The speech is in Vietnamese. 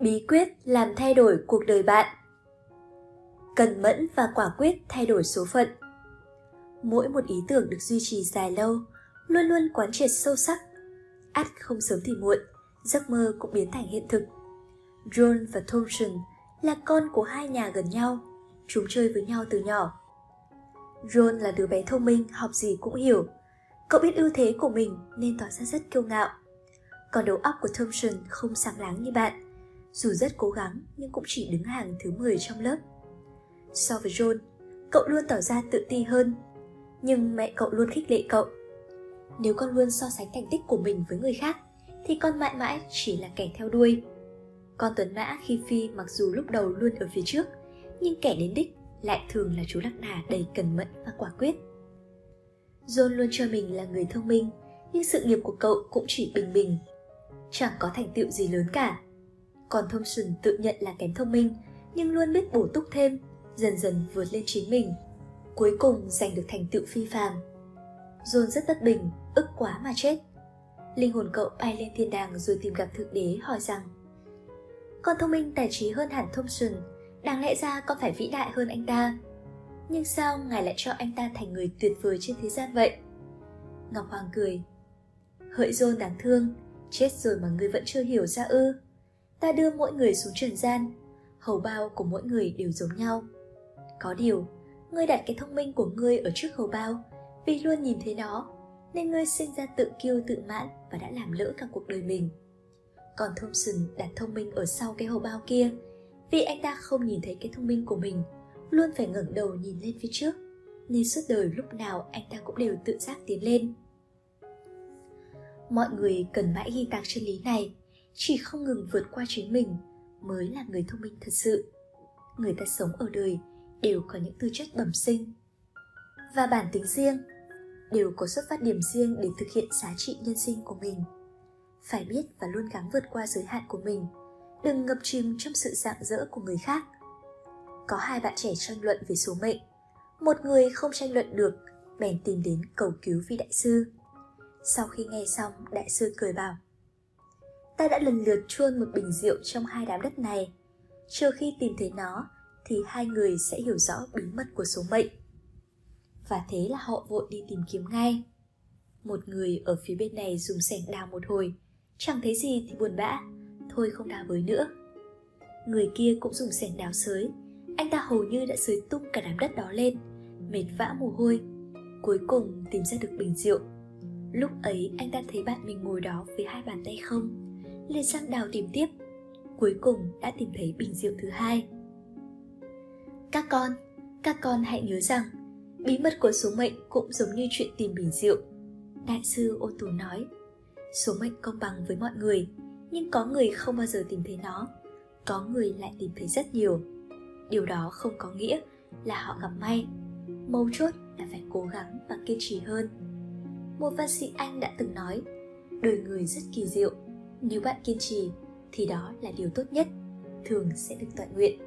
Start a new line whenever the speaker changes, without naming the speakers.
Bí quyết làm thay đổi cuộc đời bạn. Cần mẫn và quả quyết thay đổi số phận. Mỗi một ý tưởng được duy trì dài lâu Luôn luôn quán triệt sâu sắc. Ắt không sớm thì muộn Giấc mơ cũng biến thành hiện thực. John và Thompson là con của hai nhà gần nhau Chúng chơi với nhau từ nhỏ. John là đứa bé thông minh, học gì cũng hiểu. Cậu biết ưu thế của mình nên tỏ ra rất kiêu ngạo. Còn đầu óc của Thompson không sáng láng như bạn dù rất cố gắng nhưng cũng chỉ đứng hàng thứ 10 trong lớp. So với John, cậu luôn tỏ ra tự ti hơn, nhưng mẹ cậu luôn khích lệ cậu. Nếu con luôn so sánh thành tích của mình với người khác, thì con mãi mãi chỉ là kẻ theo đuôi. Con tuấn mã khi phi mặc dù lúc đầu luôn ở phía trước, nhưng kẻ đến đích lại thường là chú lắc đà đầy cẩn mẫn và quả quyết. John luôn cho mình là người thông minh, nhưng sự nghiệp của cậu cũng chỉ bình bình. Chẳng có thành tựu gì lớn cả, còn Thompson tự nhận là kém thông minh, nhưng luôn biết bổ túc thêm, dần dần vượt lên chính mình. Cuối cùng giành được thành tựu phi phàm. John rất bất bình, ức quá mà chết. Linh hồn cậu bay lên thiên đàng rồi tìm gặp Thượng Đế hỏi rằng Con thông minh tài trí hơn hẳn Thompson, đáng lẽ ra con phải vĩ đại hơn anh ta. Nhưng sao ngài lại cho anh ta thành người tuyệt vời trên thế gian vậy? Ngọc Hoàng cười Hỡi John đáng thương, chết rồi mà ngươi vẫn chưa hiểu ra ư ta đưa mỗi người xuống trần gian. Hầu bao của mỗi người đều giống nhau. Có điều, ngươi đặt cái thông minh của ngươi ở trước hầu bao, vì luôn nhìn thấy nó, nên ngươi sinh ra tự kiêu, tự mãn và đã làm lỡ cả cuộc đời mình. Còn Thompson đặt thông minh ở sau cái hầu bao kia, vì anh ta không nhìn thấy cái thông minh của mình, luôn phải ngẩng đầu nhìn lên phía trước, nên suốt đời lúc nào anh ta cũng đều tự giác tiến lên. Mọi người cần mãi ghi tạc chân lý này chỉ không ngừng vượt qua chính mình mới là người thông minh thật sự. Người ta sống ở đời đều có những tư chất bẩm sinh. Và bản tính riêng đều có xuất phát điểm riêng để thực hiện giá trị nhân sinh của mình. Phải biết và luôn gắng vượt qua giới hạn của mình, đừng ngập chìm trong sự rạng rỡ của người khác. Có hai bạn trẻ tranh luận về số mệnh. Một người không tranh luận được, bèn tìm đến cầu cứu vị đại sư. Sau khi nghe xong, đại sư cười bảo ta đã lần lượt chuôn một bình rượu trong hai đám đất này. Trừ khi tìm thấy nó, thì hai người sẽ hiểu rõ bí mật của số mệnh. Và thế là họ vội đi tìm kiếm ngay. Một người ở phía bên này dùng sẻng đào một hồi, chẳng thấy gì thì buồn bã, thôi không đào với nữa. Người kia cũng dùng sẻng đào sới, anh ta hầu như đã sới tung cả đám đất đó lên, mệt vã mồ hôi, cuối cùng tìm ra được bình rượu. Lúc ấy anh ta thấy bạn mình ngồi đó với hai bàn tay không, liền sang đào tìm tiếp, cuối cùng đã tìm thấy bình rượu thứ hai. Các con các con hãy nhớ rằng, bí mật của số mệnh cũng giống như chuyện tìm bình rượu. Đại sư ô tù nói, số mệnh công bằng với mọi người, nhưng có người không bao giờ tìm thấy nó, có người lại tìm thấy rất nhiều. Điều đó không có nghĩa là họ gặp may, mấu chốt là phải cố gắng và kiên trì hơn. Một văn sĩ anh đã từng nói, đời người rất kỳ diệu nếu bạn kiên trì, thì đó là điều tốt nhất, thường sẽ được tọa nguyện.